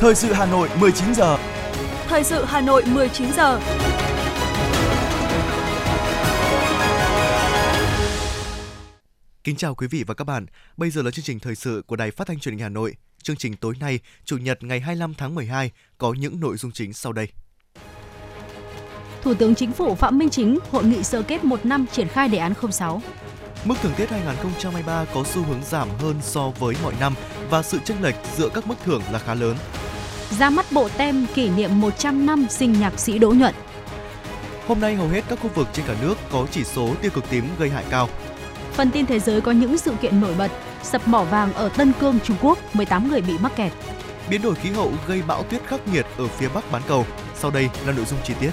Thời sự Hà Nội 19 giờ. Thời sự Hà Nội 19 giờ. Kính chào quý vị và các bạn. Bây giờ là chương trình thời sự của Đài Phát thanh Truyền hình Hà Nội. Chương trình tối nay, Chủ nhật ngày 25 tháng 12 có những nội dung chính sau đây. Thủ tướng Chính phủ Phạm Minh Chính hội nghị sơ kết một năm triển khai đề án 06. Mức thưởng Tết 2023 có xu hướng giảm hơn so với mọi năm và sự chênh lệch giữa các mức thưởng là khá lớn. Ra mắt bộ tem kỷ niệm 100 năm sinh nhạc sĩ Đỗ Nhuận. Hôm nay hầu hết các khu vực trên cả nước có chỉ số tiêu cực tím gây hại cao. Phần tin thế giới có những sự kiện nổi bật. Sập mỏ vàng ở Tân Cương, Trung Quốc, 18 người bị mắc kẹt. Biến đổi khí hậu gây bão tuyết khắc nghiệt ở phía Bắc bán cầu. Sau đây là nội dung chi tiết.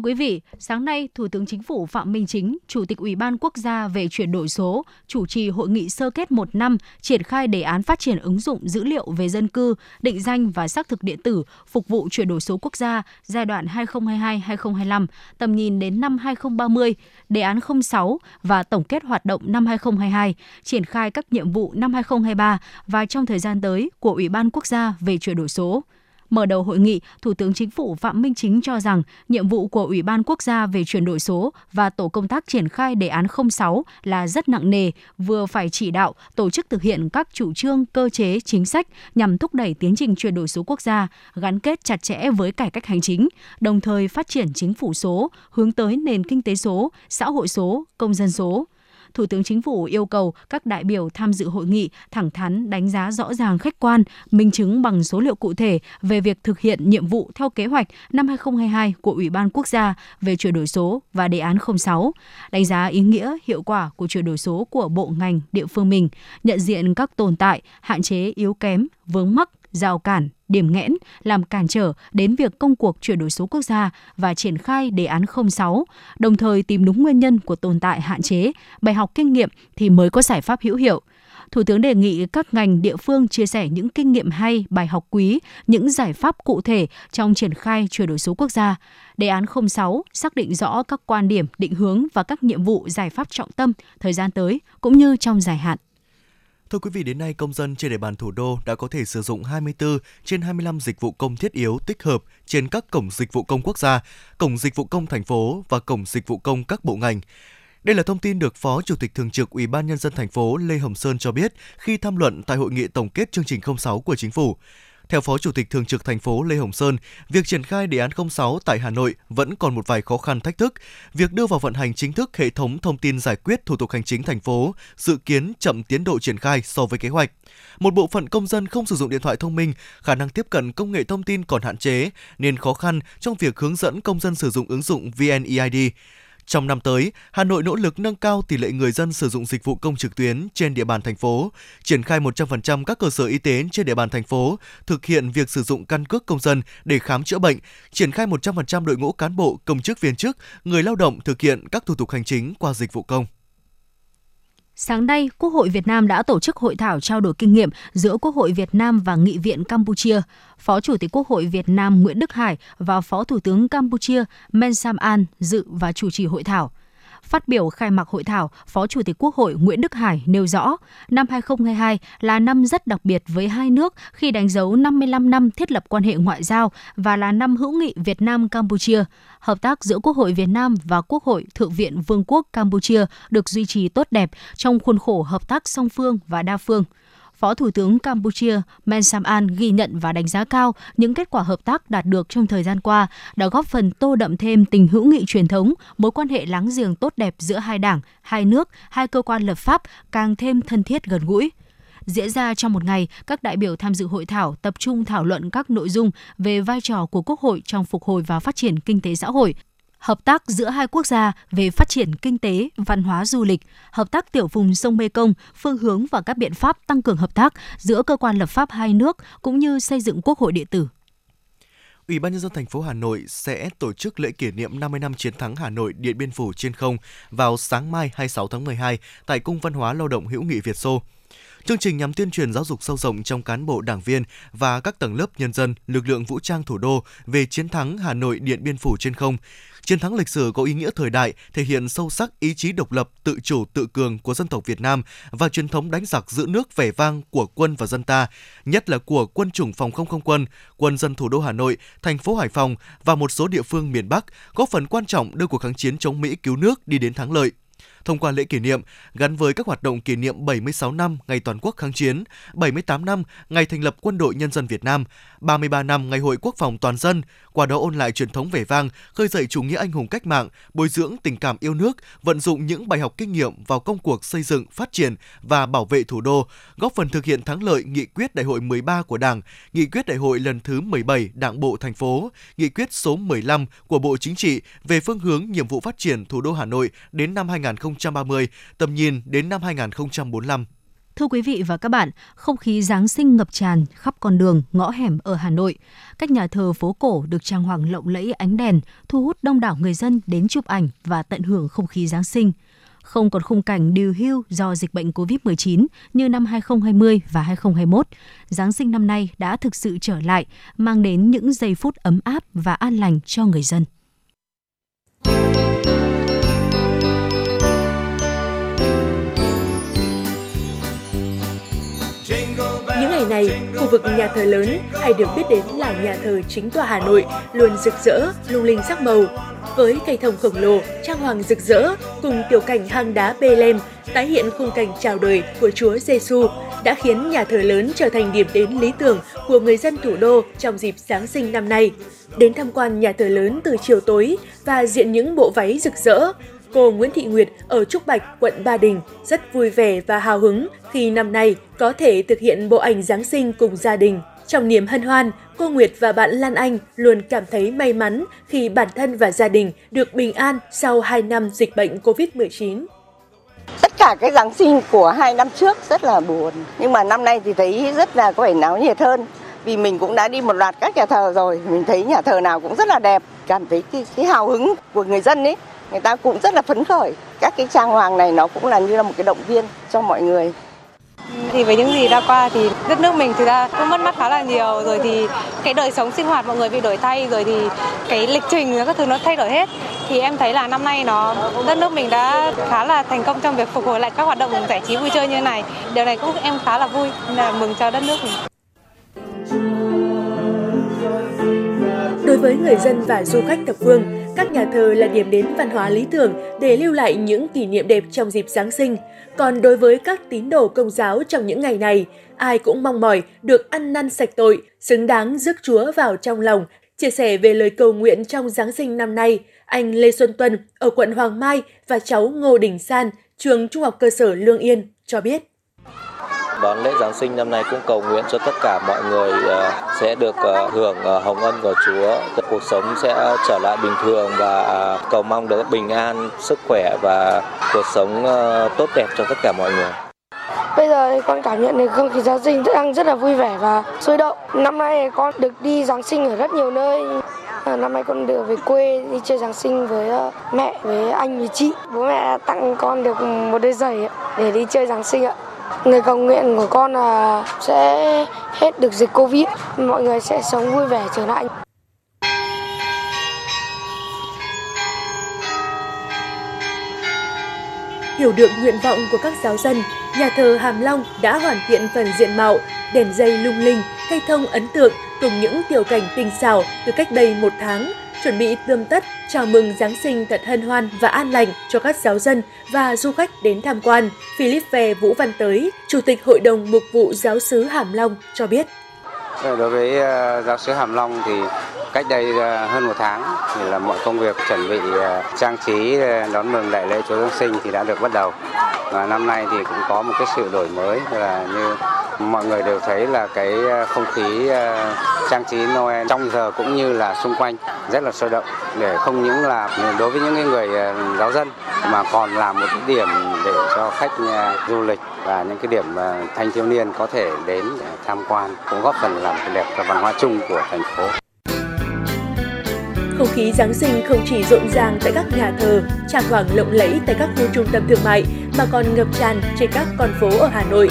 Thưa quý vị, sáng nay, Thủ tướng Chính phủ Phạm Minh Chính, Chủ tịch Ủy ban Quốc gia về chuyển đổi số, chủ trì hội nghị sơ kết một năm triển khai đề án phát triển ứng dụng dữ liệu về dân cư, định danh và xác thực điện tử phục vụ chuyển đổi số quốc gia giai đoạn 2022-2025, tầm nhìn đến năm 2030, đề án 06 và tổng kết hoạt động năm 2022, triển khai các nhiệm vụ năm 2023 và trong thời gian tới của Ủy ban Quốc gia về chuyển đổi số. Mở đầu hội nghị, Thủ tướng Chính phủ Phạm Minh Chính cho rằng nhiệm vụ của Ủy ban Quốc gia về chuyển đổi số và tổ công tác triển khai đề án 06 là rất nặng nề, vừa phải chỉ đạo tổ chức thực hiện các chủ trương, cơ chế, chính sách nhằm thúc đẩy tiến trình chuyển đổi số quốc gia, gắn kết chặt chẽ với cải cách hành chính, đồng thời phát triển chính phủ số, hướng tới nền kinh tế số, xã hội số, công dân số. Thủ tướng Chính phủ yêu cầu các đại biểu tham dự hội nghị thẳng thắn đánh giá rõ ràng khách quan, minh chứng bằng số liệu cụ thể về việc thực hiện nhiệm vụ theo kế hoạch năm 2022 của Ủy ban Quốc gia về chuyển đổi số và đề án 06, đánh giá ý nghĩa, hiệu quả của chuyển đổi số của bộ ngành, địa phương mình, nhận diện các tồn tại, hạn chế yếu kém, vướng mắc, rào cản, điểm nghẽn làm cản trở đến việc công cuộc chuyển đổi số quốc gia và triển khai đề án 06, đồng thời tìm đúng nguyên nhân của tồn tại hạn chế, bài học kinh nghiệm thì mới có giải pháp hữu hiệu. Thủ tướng đề nghị các ngành địa phương chia sẻ những kinh nghiệm hay, bài học quý, những giải pháp cụ thể trong triển khai chuyển đổi số quốc gia. Đề án 06 xác định rõ các quan điểm, định hướng và các nhiệm vụ giải pháp trọng tâm thời gian tới cũng như trong dài hạn. Thưa quý vị, đến nay công dân trên địa bàn thủ đô đã có thể sử dụng 24 trên 25 dịch vụ công thiết yếu tích hợp trên các cổng dịch vụ công quốc gia, cổng dịch vụ công thành phố và cổng dịch vụ công các bộ ngành. Đây là thông tin được Phó Chủ tịch Thường trực Ủy ban nhân dân thành phố Lê Hồng Sơn cho biết khi tham luận tại hội nghị tổng kết chương trình 06 của chính phủ. Theo Phó Chủ tịch Thường trực thành phố Lê Hồng Sơn, việc triển khai đề án 06 tại Hà Nội vẫn còn một vài khó khăn thách thức. Việc đưa vào vận hành chính thức hệ thống thông tin giải quyết thủ tục hành chính thành phố dự kiến chậm tiến độ triển khai so với kế hoạch. Một bộ phận công dân không sử dụng điện thoại thông minh, khả năng tiếp cận công nghệ thông tin còn hạn chế nên khó khăn trong việc hướng dẫn công dân sử dụng ứng dụng VNEID. Trong năm tới, Hà Nội nỗ lực nâng cao tỷ lệ người dân sử dụng dịch vụ công trực tuyến trên địa bàn thành phố, triển khai 100% các cơ sở y tế trên địa bàn thành phố thực hiện việc sử dụng căn cước công dân để khám chữa bệnh, triển khai 100% đội ngũ cán bộ, công chức viên chức, người lao động thực hiện các thủ tục hành chính qua dịch vụ công. Sáng nay, Quốc hội Việt Nam đã tổ chức hội thảo trao đổi kinh nghiệm giữa Quốc hội Việt Nam và Nghị viện Campuchia. Phó Chủ tịch Quốc hội Việt Nam Nguyễn Đức Hải và Phó Thủ tướng Campuchia Men Sam An dự và chủ trì hội thảo. Phát biểu khai mạc hội thảo, Phó Chủ tịch Quốc hội Nguyễn Đức Hải nêu rõ, năm 2022 là năm rất đặc biệt với hai nước khi đánh dấu 55 năm thiết lập quan hệ ngoại giao và là năm hữu nghị Việt Nam Campuchia. Hợp tác giữa Quốc hội Việt Nam và Quốc hội Thượng viện Vương quốc Campuchia được duy trì tốt đẹp trong khuôn khổ hợp tác song phương và đa phương. Phó Thủ tướng Campuchia Men Sam An ghi nhận và đánh giá cao những kết quả hợp tác đạt được trong thời gian qua, đã góp phần tô đậm thêm tình hữu nghị truyền thống, mối quan hệ láng giềng tốt đẹp giữa hai đảng, hai nước, hai cơ quan lập pháp càng thêm thân thiết gần gũi. Diễn ra trong một ngày, các đại biểu tham dự hội thảo tập trung thảo luận các nội dung về vai trò của Quốc hội trong phục hồi và phát triển kinh tế xã hội, hợp tác giữa hai quốc gia về phát triển kinh tế, văn hóa du lịch, hợp tác tiểu vùng sông Mekong, phương hướng và các biện pháp tăng cường hợp tác giữa cơ quan lập pháp hai nước cũng như xây dựng quốc hội điện tử. Ủy ban nhân dân thành phố Hà Nội sẽ tổ chức lễ kỷ niệm 50 năm chiến thắng Hà Nội Điện Biên Phủ trên không vào sáng mai 26 tháng 12 tại Cung Văn hóa Lao động hữu nghị Việt Xô. Chương trình nhằm tuyên truyền giáo dục sâu rộng trong cán bộ đảng viên và các tầng lớp nhân dân, lực lượng vũ trang thủ đô về chiến thắng Hà Nội Điện Biên Phủ trên không, Chiến thắng lịch sử có ý nghĩa thời đại, thể hiện sâu sắc ý chí độc lập, tự chủ, tự cường của dân tộc Việt Nam và truyền thống đánh giặc giữ nước vẻ vang của quân và dân ta, nhất là của quân chủng phòng không không quân, quân dân thủ đô Hà Nội, thành phố Hải Phòng và một số địa phương miền Bắc, góp phần quan trọng đưa cuộc kháng chiến chống Mỹ cứu nước đi đến thắng lợi thông qua lễ kỷ niệm gắn với các hoạt động kỷ niệm 76 năm ngày toàn quốc kháng chiến, 78 năm ngày thành lập Quân đội Nhân dân Việt Nam, 33 năm ngày Hội Quốc phòng toàn dân, qua đó ôn lại truyền thống vẻ vang, khơi dậy chủ nghĩa anh hùng cách mạng, bồi dưỡng tình cảm yêu nước, vận dụng những bài học kinh nghiệm vào công cuộc xây dựng, phát triển và bảo vệ thủ đô, góp phần thực hiện thắng lợi nghị quyết Đại hội 13 của Đảng, nghị quyết Đại hội lần thứ 17 Đảng bộ thành phố, nghị quyết số 15 của Bộ Chính trị về phương hướng nhiệm vụ phát triển thủ đô Hà Nội đến năm 2030, 2030, tầm nhìn đến năm 2045. Thưa quý vị và các bạn, không khí Giáng sinh ngập tràn khắp con đường, ngõ hẻm ở Hà Nội. Các nhà thờ phố cổ được trang hoàng lộng lẫy ánh đèn, thu hút đông đảo người dân đến chụp ảnh và tận hưởng không khí Giáng sinh. Không còn khung cảnh điều hưu do dịch bệnh COVID-19 như năm 2020 và 2021, Giáng sinh năm nay đã thực sự trở lại, mang đến những giây phút ấm áp và an lành cho người dân. Này, khu vực nhà thờ lớn hay được biết đến là nhà thờ chính tòa Hà Nội luôn rực rỡ, lung linh sắc màu. Với cây thông khổng lồ, trang hoàng rực rỡ cùng tiểu cảnh hang đá Bethlehem tái hiện khung cảnh chào đời của Chúa Giêsu đã khiến nhà thờ lớn trở thành điểm đến lý tưởng của người dân thủ đô trong dịp Giáng sinh năm nay. Đến tham quan nhà thờ lớn từ chiều tối và diện những bộ váy rực rỡ, cô Nguyễn Thị Nguyệt ở Trúc Bạch, quận Ba Đình rất vui vẻ và hào hứng khi năm nay có thể thực hiện bộ ảnh Giáng sinh cùng gia đình. Trong niềm hân hoan, cô Nguyệt và bạn Lan Anh luôn cảm thấy may mắn khi bản thân và gia đình được bình an sau 2 năm dịch bệnh COVID-19. Tất cả cái Giáng sinh của hai năm trước rất là buồn, nhưng mà năm nay thì thấy rất là có vẻ náo nhiệt hơn. Vì mình cũng đã đi một loạt các nhà thờ rồi, mình thấy nhà thờ nào cũng rất là đẹp, cảm thấy cái, cái hào hứng của người dân ấy, người ta cũng rất là phấn khởi. Các cái trang hoàng này nó cũng là như là một cái động viên cho mọi người. Thì với những gì đã qua thì đất nước mình thực ra cũng mất mát khá là nhiều rồi thì cái đời sống sinh hoạt mọi người bị đổi thay rồi thì cái lịch trình các thứ nó thay đổi hết. Thì em thấy là năm nay nó đất nước mình đã khá là thành công trong việc phục hồi lại các hoạt động giải trí vui chơi như này. Điều này cũng em khá là vui, là mừng cho đất nước mình. Đối với người dân và du khách thập phương, các nhà thờ là điểm đến văn hóa lý tưởng để lưu lại những kỷ niệm đẹp trong dịp Giáng sinh. Còn đối với các tín đồ công giáo trong những ngày này, ai cũng mong mỏi được ăn năn sạch tội, xứng đáng rước Chúa vào trong lòng. Chia sẻ về lời cầu nguyện trong Giáng sinh năm nay, anh Lê Xuân Tuân ở quận Hoàng Mai và cháu Ngô Đình San, trường Trung học cơ sở Lương Yên cho biết đón lễ Giáng sinh năm nay cũng cầu nguyện cho tất cả mọi người ờ, sẽ được ờ, hưởng ờ, hồng ân của Chúa, cuộc sống sẽ trở lại bình thường và à, cầu mong được bình an, sức khỏe và cuộc sống tốt đẹp cho tất cả mọi người. Bây giờ con cảm nhận được không khí Giáng sinh đang rất là vui vẻ và sôi động. Năm nay con được đi Giáng sinh ở rất nhiều nơi. À, năm nay con được về quê đi chơi Giáng sinh với mẹ, với anh, với chị. Bố mẹ tặng con được một đôi giày để đi chơi Giáng sinh ạ người cầu nguyện của con là sẽ hết được dịch Covid, mọi người sẽ sống vui vẻ trở lại. Hiểu được nguyện vọng của các giáo dân, nhà thờ Hàm Long đã hoàn thiện phần diện mạo, đèn dây lung linh, cây thông ấn tượng cùng những tiểu cảnh tinh xảo từ cách đây một tháng chuẩn bị tươm tất chào mừng Giáng sinh thật hân hoan và an lành cho các giáo dân và du khách đến tham quan. Philip Ve Vũ Văn Tới, Chủ tịch Hội đồng Mục vụ Giáo sứ Hàm Long cho biết. Đối với ờ, giáo sứ Hàm Long thì cách đây ờ, hơn một tháng thì là mọi công việc chuẩn bị ờ, trang trí đón mừng đại lễ Chúa Giáng sinh thì đã được bắt đầu. Và năm nay thì cũng có một cái sự đổi mới, là như mọi người đều thấy là cái không khí trang trí Noel trong giờ cũng như là xung quanh rất là sôi động để không những là đối với những người giáo dân mà còn là một cái điểm để cho khách du lịch và những cái điểm ờ, thanh thiếu niên có thể đến để tham quan cũng góp phần làm cái đẹp cho văn hóa chung của thành phố. Không khí Giáng sinh không chỉ rộn ràng tại các nhà thờ, tràng hoàng lộng lẫy tại các khu trung tâm thương mại mà còn ngập tràn trên các con phố ở Hà Nội.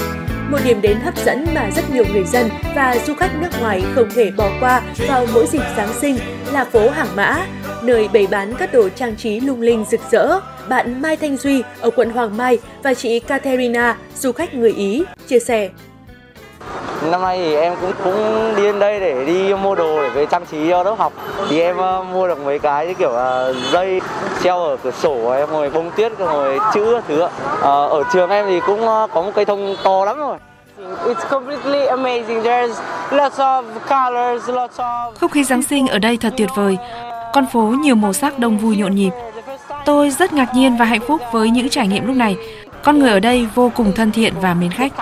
một điểm đến hấp dẫn mà rất nhiều người dân và du khách nước ngoài không thể bỏ qua vào mỗi dịp Giáng sinh là phố Hàng Mã, nơi bày bán các đồ trang trí lung linh rực rỡ. Bạn Mai Thanh Duy ở quận Hoàng Mai và chị Katerina, du khách người Ý, chia sẻ. Năm nay thì em cũng cũng đi đến đây để đi mua đồ để về trang trí cho lớp học. Thì em uh, mua được mấy cái như kiểu uh, dây treo ở cửa sổ, em ngồi bông tuyết, ngồi chữ thứ. Uh, ở trường em thì cũng uh, có một cây thông to lắm rồi. It's completely amazing. There's lots of colors, lots of... Không khí Giáng sinh ở đây thật tuyệt vời. Con phố nhiều màu sắc đông vui nhộn nhịp. Tôi rất ngạc nhiên và hạnh phúc với những trải nghiệm lúc này. Con người ở đây vô cùng thân thiện và mến khách.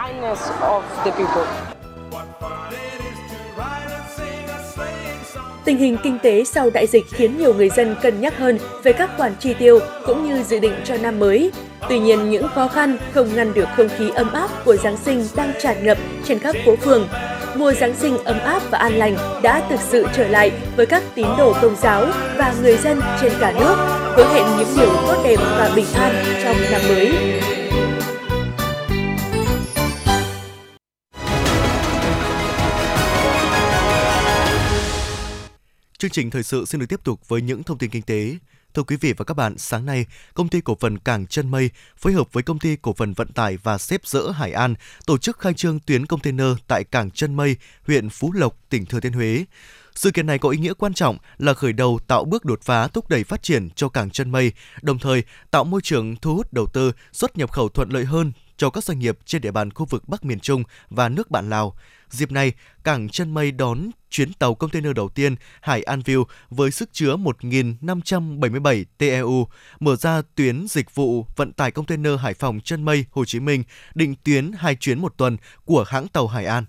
Tình hình kinh tế sau đại dịch khiến nhiều người dân cân nhắc hơn về các khoản chi tiêu cũng như dự định cho năm mới. Tuy nhiên, những khó khăn không ngăn được không khí ấm áp của Giáng sinh đang tràn ngập trên các phố phường. Mùa Giáng sinh ấm áp và an lành đã thực sự trở lại với các tín đồ công giáo và người dân trên cả nước, hứa hẹn những điều tốt đẹp và bình an trong năm mới. Chương trình thời sự xin được tiếp tục với những thông tin kinh tế. Thưa quý vị và các bạn, sáng nay, công ty cổ phần Cảng Chân Mây phối hợp với công ty cổ phần vận tải và xếp dỡ Hải An tổ chức khai trương tuyến container tại Cảng Chân Mây, huyện Phú Lộc, tỉnh Thừa Thiên Huế. Sự kiện này có ý nghĩa quan trọng là khởi đầu tạo bước đột phá thúc đẩy phát triển cho cảng chân mây, đồng thời tạo môi trường thu hút đầu tư, xuất nhập khẩu thuận lợi hơn cho các doanh nghiệp trên địa bàn khu vực Bắc miền Trung và nước bạn Lào. Dịp này, cảng chân mây đón chuyến tàu container đầu tiên Hải An View với sức chứa 1.577 TEU, mở ra tuyến dịch vụ vận tải container Hải Phòng chân mây Hồ Chí Minh, định tuyến hai chuyến một tuần của hãng tàu Hải An.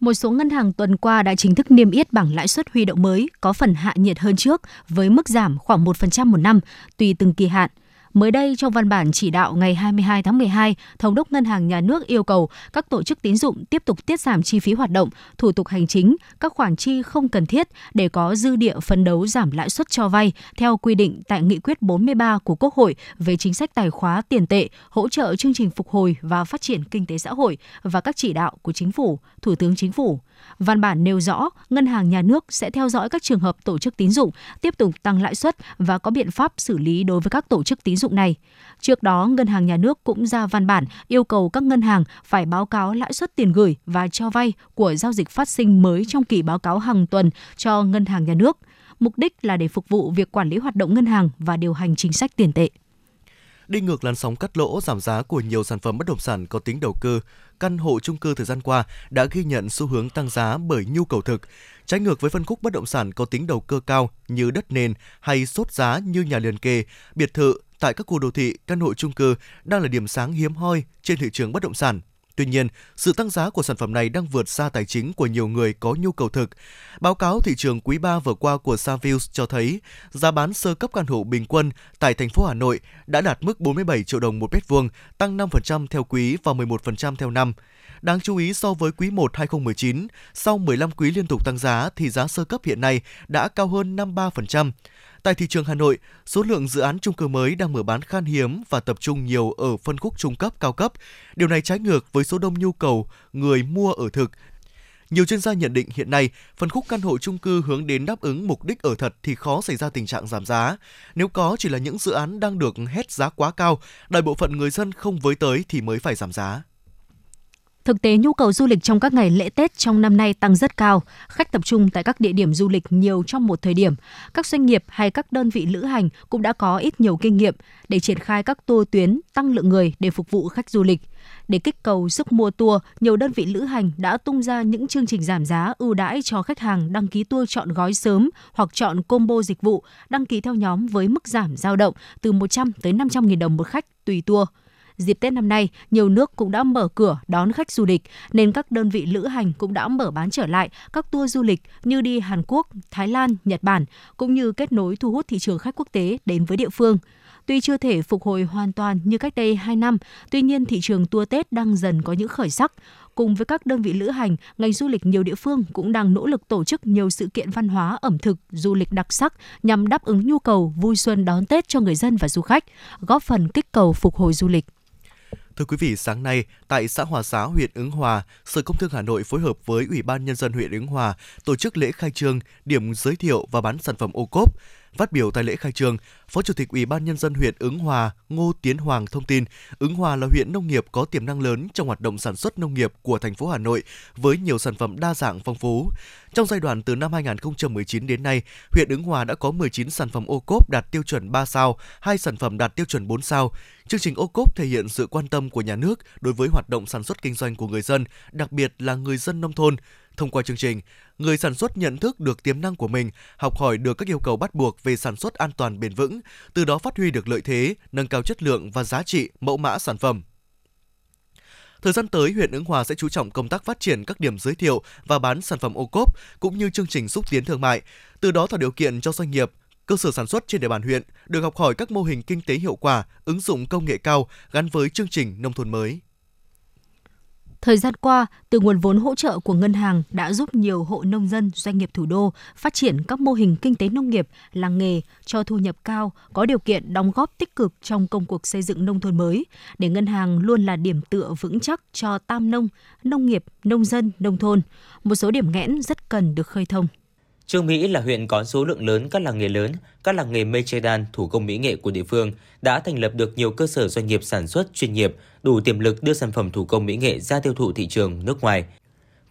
Một số ngân hàng tuần qua đã chính thức niêm yết bảng lãi suất huy động mới có phần hạ nhiệt hơn trước với mức giảm khoảng 1% một năm tùy từng kỳ hạn. Mới đây, trong văn bản chỉ đạo ngày 22 tháng 12, Thống đốc Ngân hàng Nhà nước yêu cầu các tổ chức tín dụng tiếp tục tiết giảm chi phí hoạt động, thủ tục hành chính, các khoản chi không cần thiết để có dư địa phấn đấu giảm lãi suất cho vay theo quy định tại Nghị quyết 43 của Quốc hội về chính sách tài khóa tiền tệ, hỗ trợ chương trình phục hồi và phát triển kinh tế xã hội và các chỉ đạo của Chính phủ, Thủ tướng Chính phủ. Văn bản nêu rõ, Ngân hàng Nhà nước sẽ theo dõi các trường hợp tổ chức tín dụng tiếp tục tăng lãi suất và có biện pháp xử lý đối với các tổ chức tín dụng này. Trước đó, Ngân hàng Nhà nước cũng ra văn bản yêu cầu các ngân hàng phải báo cáo lãi suất tiền gửi và cho vay của giao dịch phát sinh mới trong kỳ báo cáo hàng tuần cho Ngân hàng Nhà nước. Mục đích là để phục vụ việc quản lý hoạt động ngân hàng và điều hành chính sách tiền tệ đi ngược làn sóng cắt lỗ giảm giá của nhiều sản phẩm bất động sản có tính đầu cơ, căn hộ chung cư thời gian qua đã ghi nhận xu hướng tăng giá bởi nhu cầu thực. Trái ngược với phân khúc bất động sản có tính đầu cơ cao như đất nền hay sốt giá như nhà liền kề, biệt thự tại các khu đô thị, căn hộ chung cư đang là điểm sáng hiếm hoi trên thị trường bất động sản. Tuy nhiên, sự tăng giá của sản phẩm này đang vượt xa tài chính của nhiều người có nhu cầu thực. Báo cáo thị trường quý 3 vừa qua của Savills cho thấy, giá bán sơ cấp căn hộ bình quân tại thành phố Hà Nội đã đạt mức 47 triệu đồng một mét vuông, tăng 5% theo quý và 11% theo năm. Đáng chú ý so với quý 1 2019, sau 15 quý liên tục tăng giá thì giá sơ cấp hiện nay đã cao hơn 53%. Tại thị trường Hà Nội, số lượng dự án chung cư mới đang mở bán khan hiếm và tập trung nhiều ở phân khúc trung cấp cao cấp. Điều này trái ngược với số đông nhu cầu người mua ở thực. Nhiều chuyên gia nhận định hiện nay, phân khúc căn hộ chung cư hướng đến đáp ứng mục đích ở thật thì khó xảy ra tình trạng giảm giá. Nếu có chỉ là những dự án đang được hét giá quá cao, đại bộ phận người dân không với tới thì mới phải giảm giá. Thực tế nhu cầu du lịch trong các ngày lễ Tết trong năm nay tăng rất cao, khách tập trung tại các địa điểm du lịch nhiều trong một thời điểm. Các doanh nghiệp hay các đơn vị lữ hành cũng đã có ít nhiều kinh nghiệm để triển khai các tour tuyến tăng lượng người để phục vụ khách du lịch. Để kích cầu sức mua tour, nhiều đơn vị lữ hành đã tung ra những chương trình giảm giá ưu đãi cho khách hàng đăng ký tour chọn gói sớm hoặc chọn combo dịch vụ, đăng ký theo nhóm với mức giảm dao động từ 100 tới 500 000 đồng một khách tùy tour. Dịp Tết năm nay, nhiều nước cũng đã mở cửa đón khách du lịch, nên các đơn vị lữ hành cũng đã mở bán trở lại các tour du lịch như đi Hàn Quốc, Thái Lan, Nhật Bản, cũng như kết nối thu hút thị trường khách quốc tế đến với địa phương. Tuy chưa thể phục hồi hoàn toàn như cách đây 2 năm, tuy nhiên thị trường tour Tết đang dần có những khởi sắc. Cùng với các đơn vị lữ hành, ngành du lịch nhiều địa phương cũng đang nỗ lực tổ chức nhiều sự kiện văn hóa, ẩm thực, du lịch đặc sắc nhằm đáp ứng nhu cầu vui xuân đón Tết cho người dân và du khách, góp phần kích cầu phục hồi du lịch. Thưa quý vị, sáng nay tại xã Hòa Xá, huyện Ứng Hòa, Sở Công Thương Hà Nội phối hợp với Ủy ban nhân dân huyện Ứng Hòa tổ chức lễ khai trương, điểm giới thiệu và bán sản phẩm ô cốp. Phát biểu tại lễ khai trương, Phó Chủ tịch Ủy ban nhân dân huyện Ứng Hòa Ngô Tiến Hoàng thông tin, Ứng Hòa là huyện nông nghiệp có tiềm năng lớn trong hoạt động sản xuất nông nghiệp của thành phố Hà Nội với nhiều sản phẩm đa dạng phong phú. Trong giai đoạn từ năm 2019 đến nay, huyện Ứng Hòa đã có 19 sản phẩm ô cốp đạt tiêu chuẩn 3 sao, hai sản phẩm đạt tiêu chuẩn 4 sao. Chương trình ô cốp thể hiện sự quan tâm của nhà nước đối với hoạt động sản xuất kinh doanh của người dân, đặc biệt là người dân nông thôn. Thông qua chương trình, người sản xuất nhận thức được tiềm năng của mình, học hỏi được các yêu cầu bắt buộc về sản xuất an toàn bền vững, từ đó phát huy được lợi thế, nâng cao chất lượng và giá trị mẫu mã sản phẩm. Thời gian tới, huyện Ứng Hòa sẽ chú trọng công tác phát triển các điểm giới thiệu và bán sản phẩm ô cốp cũng như chương trình xúc tiến thương mại, từ đó tạo điều kiện cho doanh nghiệp, cơ sở sản xuất trên địa bàn huyện được học hỏi các mô hình kinh tế hiệu quả, ứng dụng công nghệ cao gắn với chương trình nông thôn mới. Thời gian qua, từ nguồn vốn hỗ trợ của ngân hàng đã giúp nhiều hộ nông dân, doanh nghiệp thủ đô phát triển các mô hình kinh tế nông nghiệp, làng nghề cho thu nhập cao, có điều kiện đóng góp tích cực trong công cuộc xây dựng nông thôn mới, để ngân hàng luôn là điểm tựa vững chắc cho tam nông, nông nghiệp, nông dân, nông thôn. Một số điểm nghẽn rất cần được khơi thông. Trương Mỹ là huyện có số lượng lớn các làng nghề lớn, các làng nghề mây che đan, thủ công mỹ nghệ của địa phương đã thành lập được nhiều cơ sở doanh nghiệp sản xuất chuyên nghiệp, đủ tiềm lực đưa sản phẩm thủ công mỹ nghệ ra tiêu thụ thị trường nước ngoài.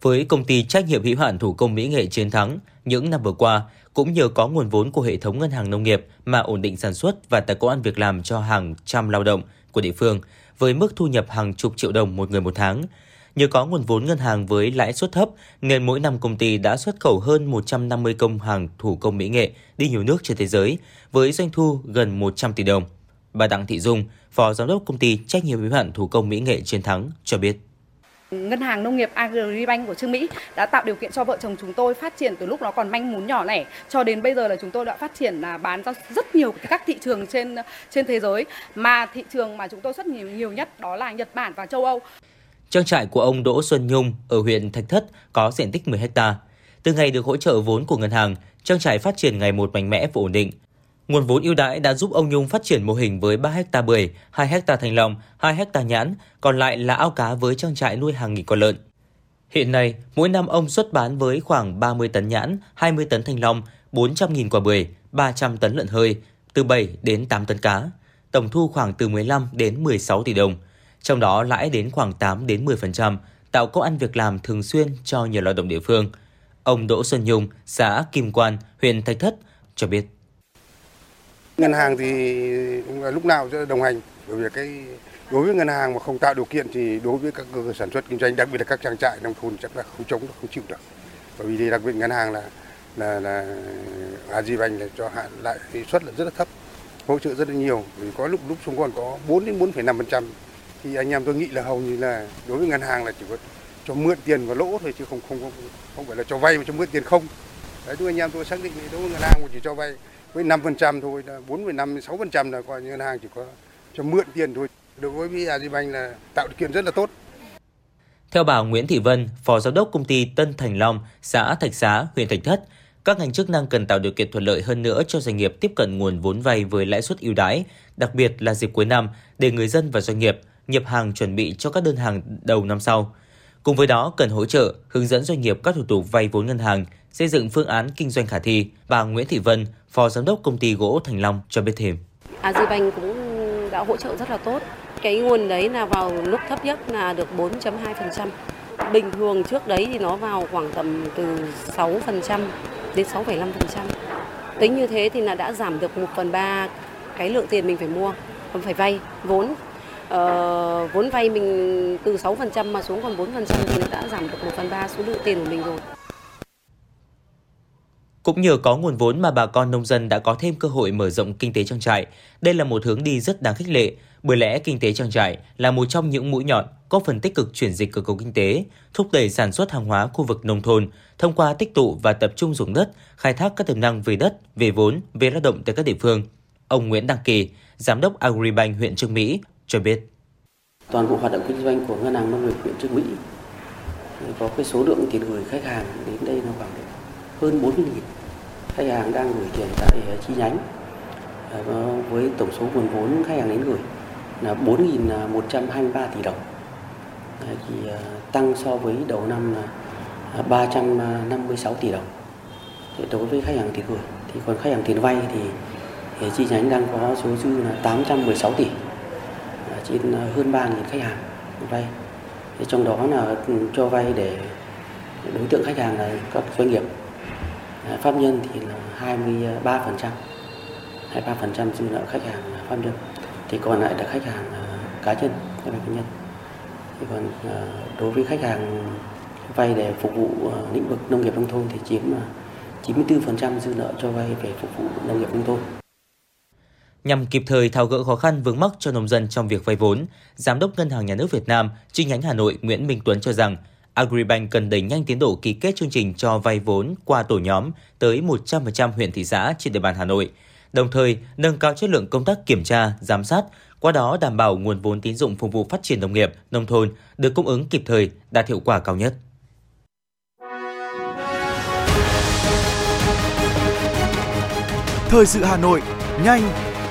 Với công ty trách nhiệm hữu hạn thủ công mỹ nghệ Chiến Thắng, những năm vừa qua cũng nhờ có nguồn vốn của hệ thống ngân hàng nông nghiệp mà ổn định sản xuất và tạo công ăn việc làm cho hàng trăm lao động của địa phương với mức thu nhập hàng chục triệu đồng một người một tháng – Nhờ có nguồn vốn ngân hàng với lãi suất thấp, nên mỗi năm công ty đã xuất khẩu hơn 150 công hàng thủ công mỹ nghệ đi nhiều nước trên thế giới, với doanh thu gần 100 tỷ đồng. Bà Đặng Thị Dung, Phó Giám đốc công ty trách nhiệm hữu hạn thủ công mỹ nghệ Chiến Thắng cho biết. Ngân hàng Nông nghiệp Agribank của Trương Mỹ đã tạo điều kiện cho vợ chồng chúng tôi phát triển từ lúc nó còn manh mún nhỏ lẻ cho đến bây giờ là chúng tôi đã phát triển là bán ra rất nhiều các thị trường trên trên thế giới mà thị trường mà chúng tôi xuất nhiều nhiều nhất đó là Nhật Bản và châu Âu. Trang trại của ông Đỗ Xuân Nhung ở huyện Thạch Thất có diện tích 10 ha. Từ ngày được hỗ trợ vốn của ngân hàng, trang trại phát triển ngày một mạnh mẽ và ổn định. Nguồn vốn ưu đãi đã giúp ông Nhung phát triển mô hình với 3 ha bưởi, 2 ha thanh long, 2 ha nhãn, còn lại là ao cá với trang trại nuôi hàng nghìn con lợn. Hiện nay, mỗi năm ông xuất bán với khoảng 30 tấn nhãn, 20 tấn thanh long, 400.000 quả bưởi, 300 tấn lợn hơi, từ 7 đến 8 tấn cá. Tổng thu khoảng từ 15 đến 16 tỷ đồng – trong đó lãi đến khoảng 8 đến 10%, tạo công ăn việc làm thường xuyên cho nhiều lao động địa phương. Ông Đỗ Xuân Nhung, xã Kim Quan, huyện Thạch Thất cho biết. Ngân hàng thì lúc nào sẽ đồng hành bởi vì cái đối với ngân hàng mà không tạo điều kiện thì đối với các cơ sở sản xuất kinh doanh đặc biệt là các trang trại nông thôn chắc là không chống được không chịu được bởi vì thì đặc biệt ngân hàng là là là Agribank là cho hạn lãi suất là rất là thấp hỗ trợ rất là nhiều vì có lúc lúc xuống còn có 4 đến 4,5% thì anh em tôi nghĩ là hầu như là đối với ngân hàng là chỉ có cho mượn tiền và lỗ thôi chứ không không không, không phải là cho vay mà cho mượn tiền không. Đấy đối anh em tôi xác định đối với ngân hàng chỉ cho vay với 5% thôi là 4,5 6% là coi như ngân hàng chỉ có cho mượn tiền thôi. Đối với Agribank là tạo điều kiện rất là tốt. Theo bà Nguyễn Thị Vân, Phó Giám đốc công ty Tân Thành Long, xã Thạch Xá, huyện Thạch Thất, các ngành chức năng cần tạo điều kiện thuận lợi hơn nữa cho doanh nghiệp tiếp cận nguồn vốn vay với lãi suất ưu đãi, đặc biệt là dịp cuối năm để người dân và doanh nghiệp nhập hàng chuẩn bị cho các đơn hàng đầu năm sau. Cùng với đó, cần hỗ trợ, hướng dẫn doanh nghiệp các thủ tục vay vốn ngân hàng, xây dựng phương án kinh doanh khả thi. Bà Nguyễn Thị Vân, Phó Giám đốc Công ty Gỗ Thành Long cho biết thêm. À, Azibank cũng đã hỗ trợ rất là tốt. Cái nguồn đấy là vào lúc thấp nhất là được 4.2%. Bình thường trước đấy thì nó vào khoảng tầm từ 6% đến 6,5%. Tính như thế thì là đã giảm được 1 phần 3 cái lượng tiền mình phải mua, phải vay vốn uh, vốn vay mình từ 6% mà xuống còn 4% thì đã giảm được 1 phần 3 số lượng tiền của mình rồi. Cũng nhờ có nguồn vốn mà bà con nông dân đã có thêm cơ hội mở rộng kinh tế trang trại. Đây là một hướng đi rất đáng khích lệ, bởi lẽ kinh tế trang trại là một trong những mũi nhọn có phần tích cực chuyển dịch cơ cấu kinh tế, thúc đẩy sản xuất hàng hóa khu vực nông thôn thông qua tích tụ và tập trung dùng đất, khai thác các tiềm năng về đất, về vốn, về lao động tại các địa phương. Ông Nguyễn Đăng Kỳ, Giám đốc Agribank huyện Trương Mỹ cho biết. Toàn bộ hoạt động kinh doanh của Ngân hàng Nông nghiệp huyện Trương Mỹ có cái số lượng tiền gửi khách hàng đến đây nó khoảng hơn 40 nghìn. Khách hàng đang gửi tiền tại chi nhánh. Ờ, với tổng số nguồn vốn khách hàng đến gửi là 4.123 tỷ đồng. Thì ờ, tăng so với đầu năm là ờ, 356 tỷ đồng. Thì đối với khách hàng tiền gửi thì còn khách hàng tiền vay thì, thì chi nhánh đang có số dư là 816 tỷ trên ờ, hơn 3.000 khách hàng vay. Trong đó là ừ, cho vay để đối tượng khách hàng là các doanh nghiệp. Ờ, pháp nhân thì là 23% 23% dư nợ khách hàng pháp nhân. Thì còn lại là khách hàng ờ, cá nhân, khách hàng cá nhân. Thì còn đối với khách hàng vay để phục vụ lĩnh vực nông nghiệp nông thôn thì chiếm 94% dư nợ cho vay về phục vụ nông nghiệp nông thôn. Nhằm kịp thời tháo gỡ khó khăn vướng mắc cho nông dân trong việc vay vốn, Giám đốc Ngân hàng Nhà nước Việt Nam chi nhánh Hà Nội Nguyễn Minh Tuấn cho rằng Agribank cần đẩy nhanh tiến độ ký kết chương trình cho vay vốn qua tổ nhóm tới 100% huyện thị xã trên địa bàn Hà Nội, đồng thời nâng cao chất lượng công tác kiểm tra, giám sát, qua đó đảm bảo nguồn vốn tín dụng phục vụ phát triển nông nghiệp, nông thôn được cung ứng kịp thời, đạt hiệu quả cao nhất. Thời sự Hà Nội, nhanh,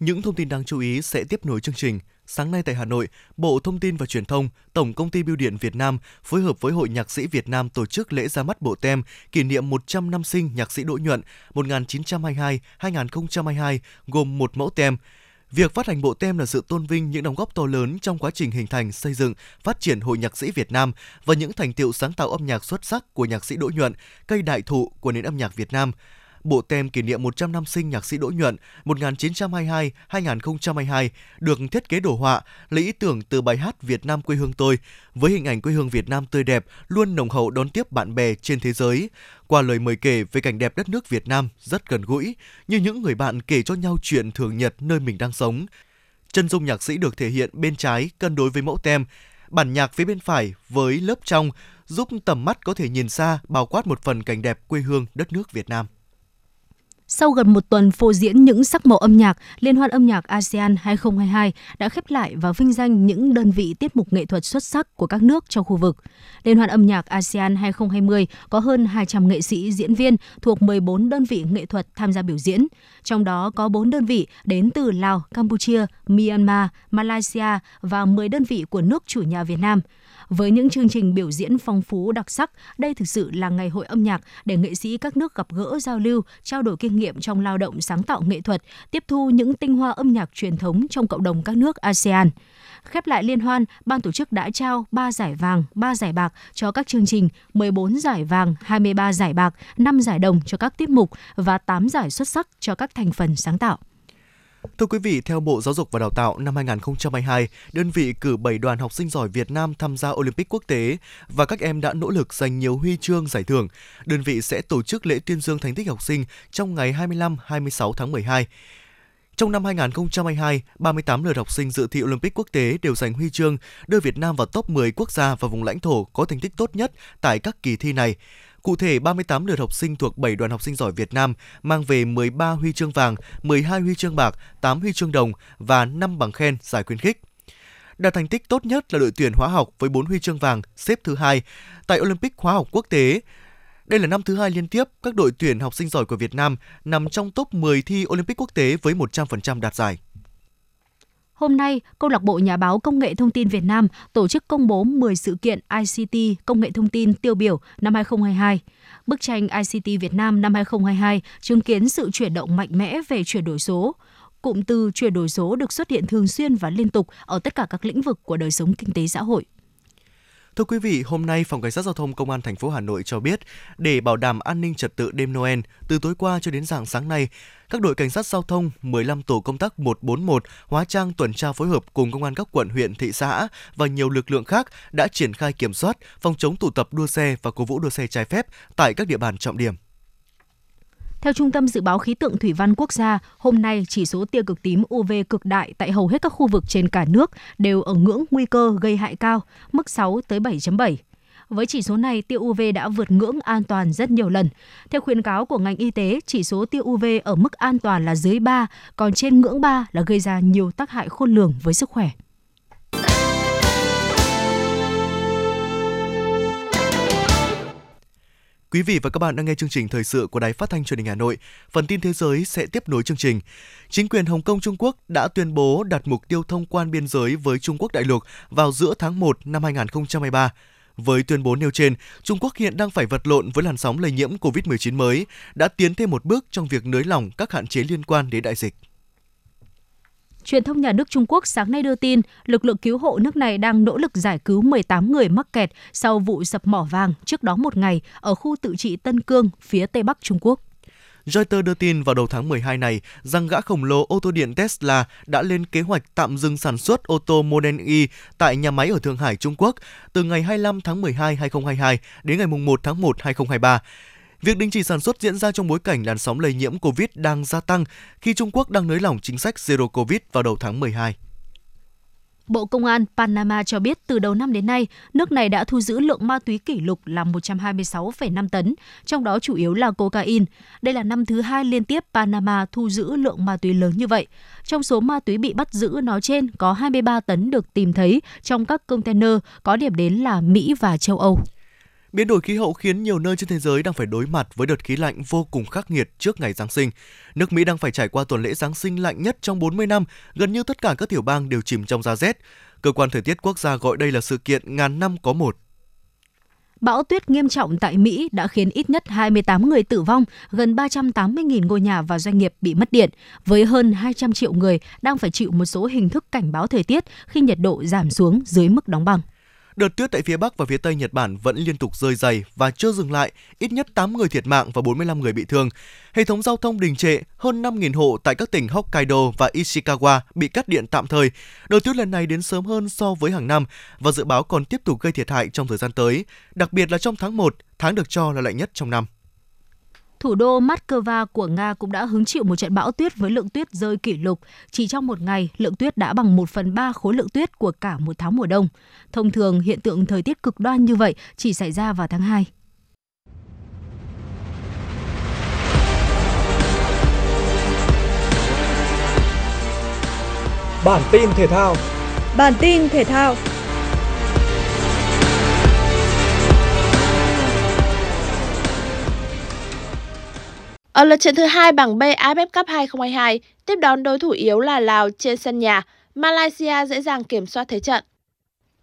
Những thông tin đáng chú ý sẽ tiếp nối chương trình. Sáng nay tại Hà Nội, Bộ Thông tin và Truyền thông, Tổng công ty Bưu điện Việt Nam phối hợp với Hội Nhạc sĩ Việt Nam tổ chức lễ ra mắt bộ tem kỷ niệm 100 năm sinh nhạc sĩ Đỗ Nhuận 1922-2022 gồm một mẫu tem. Việc phát hành bộ tem là sự tôn vinh những đóng góp to lớn trong quá trình hình thành, xây dựng, phát triển Hội Nhạc sĩ Việt Nam và những thành tiệu sáng tạo âm nhạc xuất sắc của nhạc sĩ Đỗ Nhuận, cây đại thụ của nền âm nhạc Việt Nam – bộ tem kỷ niệm 100 năm sinh nhạc sĩ Đỗ Nhuận 1922-2022 được thiết kế đồ họa lấy ý tưởng từ bài hát Việt Nam quê hương tôi với hình ảnh quê hương Việt Nam tươi đẹp luôn nồng hậu đón tiếp bạn bè trên thế giới qua lời mời kể về cảnh đẹp đất nước Việt Nam rất gần gũi như những người bạn kể cho nhau chuyện thường nhật nơi mình đang sống. Chân dung nhạc sĩ được thể hiện bên trái cân đối với mẫu tem, bản nhạc phía bên phải với lớp trong giúp tầm mắt có thể nhìn xa bao quát một phần cảnh đẹp quê hương đất nước Việt Nam. Sau gần một tuần phô diễn những sắc màu âm nhạc, Liên hoan âm nhạc ASEAN 2022 đã khép lại và vinh danh những đơn vị tiết mục nghệ thuật xuất sắc của các nước trong khu vực. Liên hoan âm nhạc ASEAN 2020 có hơn 200 nghệ sĩ, diễn viên thuộc 14 đơn vị nghệ thuật tham gia biểu diễn. Trong đó có 4 đơn vị đến từ Lào, Campuchia, Myanmar, Malaysia và 10 đơn vị của nước chủ nhà Việt Nam – với những chương trình biểu diễn phong phú đặc sắc, đây thực sự là ngày hội âm nhạc để nghệ sĩ các nước gặp gỡ giao lưu, trao đổi kinh nghiệm trong lao động sáng tạo nghệ thuật, tiếp thu những tinh hoa âm nhạc truyền thống trong cộng đồng các nước ASEAN. Khép lại liên hoan, ban tổ chức đã trao 3 giải vàng, 3 giải bạc cho các chương trình, 14 giải vàng, 23 giải bạc, 5 giải đồng cho các tiết mục và 8 giải xuất sắc cho các thành phần sáng tạo. Thưa quý vị, theo Bộ Giáo dục và Đào tạo năm 2022, đơn vị cử 7 đoàn học sinh giỏi Việt Nam tham gia Olympic quốc tế và các em đã nỗ lực giành nhiều huy chương giải thưởng. Đơn vị sẽ tổ chức lễ tuyên dương thành tích học sinh trong ngày 25-26 tháng 12. Trong năm 2022, 38 lượt học sinh dự thi Olympic quốc tế đều giành huy chương, đưa Việt Nam vào top 10 quốc gia và vùng lãnh thổ có thành tích tốt nhất tại các kỳ thi này. Cụ thể, 38 lượt học sinh thuộc 7 đoàn học sinh giỏi Việt Nam mang về 13 huy chương vàng, 12 huy chương bạc, 8 huy chương đồng và 5 bằng khen giải khuyến khích. Đạt thành tích tốt nhất là đội tuyển hóa học với 4 huy chương vàng, xếp thứ hai tại Olympic hóa học quốc tế. Đây là năm thứ hai liên tiếp các đội tuyển học sinh giỏi của Việt Nam nằm trong top 10 thi Olympic quốc tế với 100% đạt giải. Hôm nay, Câu lạc bộ Nhà báo Công nghệ Thông tin Việt Nam tổ chức công bố 10 sự kiện ICT Công nghệ Thông tin tiêu biểu năm 2022. Bức tranh ICT Việt Nam năm 2022 chứng kiến sự chuyển động mạnh mẽ về chuyển đổi số. Cụm từ chuyển đổi số được xuất hiện thường xuyên và liên tục ở tất cả các lĩnh vực của đời sống kinh tế xã hội. Thưa quý vị, hôm nay Phòng Cảnh sát Giao thông Công an thành phố Hà Nội cho biết, để bảo đảm an ninh trật tự đêm Noel, từ tối qua cho đến dạng sáng nay, các đội cảnh sát giao thông 15 tổ công tác 141 hóa trang tuần tra phối hợp cùng công an các quận, huyện, thị xã và nhiều lực lượng khác đã triển khai kiểm soát, phòng chống tụ tập đua xe và cố vũ đua xe trái phép tại các địa bàn trọng điểm. Theo Trung tâm Dự báo Khí tượng Thủy văn Quốc gia, hôm nay chỉ số tia cực tím UV cực đại tại hầu hết các khu vực trên cả nước đều ở ngưỡng nguy cơ gây hại cao, mức 6 tới 7.7. Với chỉ số này, tia UV đã vượt ngưỡng an toàn rất nhiều lần. Theo khuyến cáo của ngành y tế, chỉ số tia UV ở mức an toàn là dưới 3, còn trên ngưỡng 3 là gây ra nhiều tác hại khôn lường với sức khỏe. Quý vị và các bạn đang nghe chương trình thời sự của Đài Phát thanh Truyền hình Hà Nội. Phần tin thế giới sẽ tiếp nối chương trình. Chính quyền Hồng Kông Trung Quốc đã tuyên bố đặt mục tiêu thông quan biên giới với Trung Quốc đại lục vào giữa tháng 1 năm 2023. Với tuyên bố nêu trên, Trung Quốc hiện đang phải vật lộn với làn sóng lây nhiễm COVID-19 mới, đã tiến thêm một bước trong việc nới lỏng các hạn chế liên quan đến đại dịch. Truyền thông nhà nước Trung Quốc sáng nay đưa tin, lực lượng cứu hộ nước này đang nỗ lực giải cứu 18 người mắc kẹt sau vụ sập mỏ vàng trước đó một ngày ở khu tự trị Tân Cương, phía tây bắc Trung Quốc. Reuters đưa tin vào đầu tháng 12 này rằng gã khổng lồ ô tô điện Tesla đã lên kế hoạch tạm dừng sản xuất ô tô Model Y tại nhà máy ở Thượng Hải, Trung Quốc từ ngày 25 tháng 12 2022 đến ngày 1 tháng 1 2023 Việc đình chỉ sản xuất diễn ra trong bối cảnh làn sóng lây nhiễm COVID đang gia tăng khi Trung Quốc đang nới lỏng chính sách Zero Covid vào đầu tháng 12. Bộ Công an Panama cho biết từ đầu năm đến nay, nước này đã thu giữ lượng ma túy kỷ lục là 126,5 tấn, trong đó chủ yếu là cocaine. Đây là năm thứ hai liên tiếp Panama thu giữ lượng ma túy lớn như vậy. Trong số ma túy bị bắt giữ nói trên, có 23 tấn được tìm thấy trong các container có điểm đến là Mỹ và châu Âu. Biến đổi khí hậu khiến nhiều nơi trên thế giới đang phải đối mặt với đợt khí lạnh vô cùng khắc nghiệt trước ngày Giáng sinh. Nước Mỹ đang phải trải qua tuần lễ Giáng sinh lạnh nhất trong 40 năm, gần như tất cả các tiểu bang đều chìm trong giá rét. Cơ quan thời tiết quốc gia gọi đây là sự kiện ngàn năm có một. Bão tuyết nghiêm trọng tại Mỹ đã khiến ít nhất 28 người tử vong, gần 380.000 ngôi nhà và doanh nghiệp bị mất điện, với hơn 200 triệu người đang phải chịu một số hình thức cảnh báo thời tiết khi nhiệt độ giảm xuống dưới mức đóng băng. Đợt tuyết tại phía Bắc và phía Tây Nhật Bản vẫn liên tục rơi dày và chưa dừng lại, ít nhất 8 người thiệt mạng và 45 người bị thương. Hệ thống giao thông đình trệ, hơn 5.000 hộ tại các tỉnh Hokkaido và Ishikawa bị cắt điện tạm thời. Đợt tuyết lần này đến sớm hơn so với hàng năm và dự báo còn tiếp tục gây thiệt hại trong thời gian tới, đặc biệt là trong tháng 1, tháng được cho là lạnh nhất trong năm. Thủ đô Moscow của Nga cũng đã hứng chịu một trận bão tuyết với lượng tuyết rơi kỷ lục. Chỉ trong một ngày, lượng tuyết đã bằng 1 phần 3 khối lượng tuyết của cả một tháng mùa đông. Thông thường, hiện tượng thời tiết cực đoan như vậy chỉ xảy ra vào tháng 2. Bản tin thể thao Bản tin thể thao Ở lượt trận thứ hai bảng B AFF Cup 2022, tiếp đón đối thủ yếu là Lào trên sân nhà, Malaysia dễ dàng kiểm soát thế trận.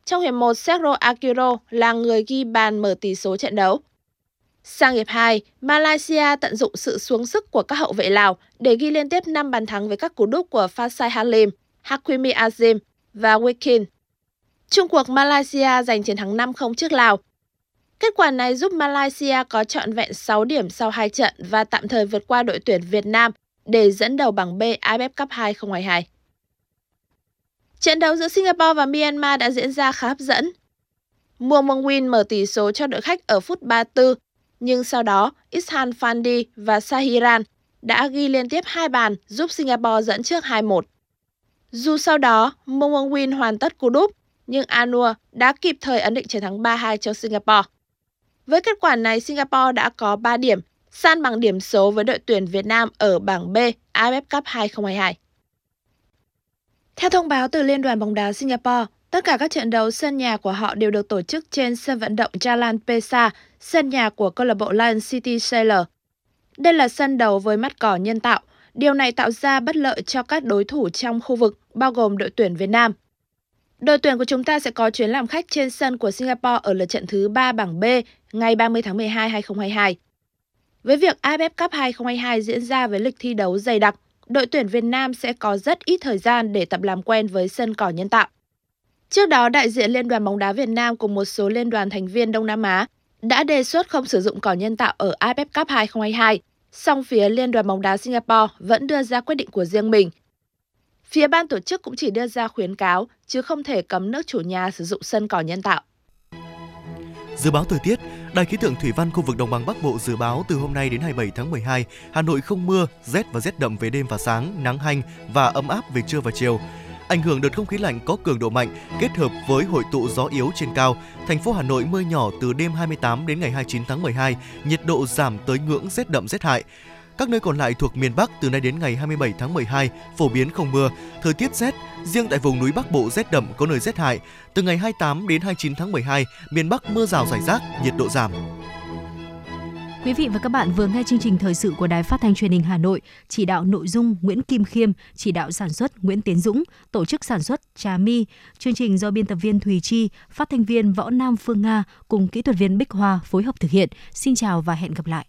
Trong hiệp 1, Sergio Akiro là người ghi bàn mở tỷ số trận đấu. Sang hiệp 2, Malaysia tận dụng sự xuống sức của các hậu vệ Lào để ghi liên tiếp 5 bàn thắng với các cú đúp của Fasai Halim, Hakimi Azim và Wikin. Trung cuộc Malaysia giành chiến thắng 5-0 trước Lào Kết quả này giúp Malaysia có trọn vẹn 6 điểm sau hai trận và tạm thời vượt qua đội tuyển Việt Nam để dẫn đầu bảng B AFF Cup 2022. Trận đấu giữa Singapore và Myanmar đã diễn ra khá hấp dẫn. Mua Mong Win mở tỷ số cho đội khách ở phút 34, nhưng sau đó Ishan Fandi và Sahiran đã ghi liên tiếp hai bàn giúp Singapore dẫn trước 2-1. Dù sau đó Muang Mong Win hoàn tất cú đúp, nhưng Anua đã kịp thời ấn định chiến thắng 3-2 cho Singapore. Với kết quả này, Singapore đã có 3 điểm, san bằng điểm số với đội tuyển Việt Nam ở bảng B AFF Cup 2022. Theo thông báo từ Liên đoàn bóng đá Singapore, tất cả các trận đấu sân nhà của họ đều được tổ chức trên sân vận động Jalan Pesa, sân nhà của câu lạc bộ Lion City Sailor. Đây là sân đấu với mắt cỏ nhân tạo. Điều này tạo ra bất lợi cho các đối thủ trong khu vực, bao gồm đội tuyển Việt Nam. Đội tuyển của chúng ta sẽ có chuyến làm khách trên sân của Singapore ở lượt trận thứ 3 bảng B ngày 30 tháng 12 2022. Với việc AFF Cup 2022 diễn ra với lịch thi đấu dày đặc, đội tuyển Việt Nam sẽ có rất ít thời gian để tập làm quen với sân cỏ nhân tạo. Trước đó, đại diện Liên đoàn bóng đá Việt Nam cùng một số liên đoàn thành viên Đông Nam Á đã đề xuất không sử dụng cỏ nhân tạo ở AFF Cup 2022, song phía Liên đoàn bóng đá Singapore vẫn đưa ra quyết định của riêng mình Phía ban tổ chức cũng chỉ đưa ra khuyến cáo, chứ không thể cấm nước chủ nhà sử dụng sân cỏ nhân tạo. Dự báo thời tiết, Đài khí tượng thủy văn khu vực đồng bằng Bắc Bộ dự báo từ hôm nay đến 27 tháng 12, Hà Nội không mưa, rét và rét đậm về đêm và sáng, nắng hanh và ấm áp về trưa và chiều. Ảnh hưởng đợt không khí lạnh có cường độ mạnh kết hợp với hội tụ gió yếu trên cao, thành phố Hà Nội mưa nhỏ từ đêm 28 đến ngày 29 tháng 12, nhiệt độ giảm tới ngưỡng rét đậm rét hại. Các nơi còn lại thuộc miền Bắc từ nay đến ngày 27 tháng 12 phổ biến không mưa, thời tiết rét, riêng tại vùng núi Bắc Bộ rét đậm có nơi rét hại. Từ ngày 28 đến 29 tháng 12, miền Bắc mưa rào rải rác, nhiệt độ giảm. Quý vị và các bạn vừa nghe chương trình thời sự của Đài Phát thanh Truyền hình Hà Nội, chỉ đạo nội dung Nguyễn Kim Khiêm, chỉ đạo sản xuất Nguyễn Tiến Dũng, tổ chức sản xuất Trà My. Chương trình do biên tập viên Thùy Chi, phát thanh viên Võ Nam Phương Nga cùng kỹ thuật viên Bích Hoa phối hợp thực hiện. Xin chào và hẹn gặp lại.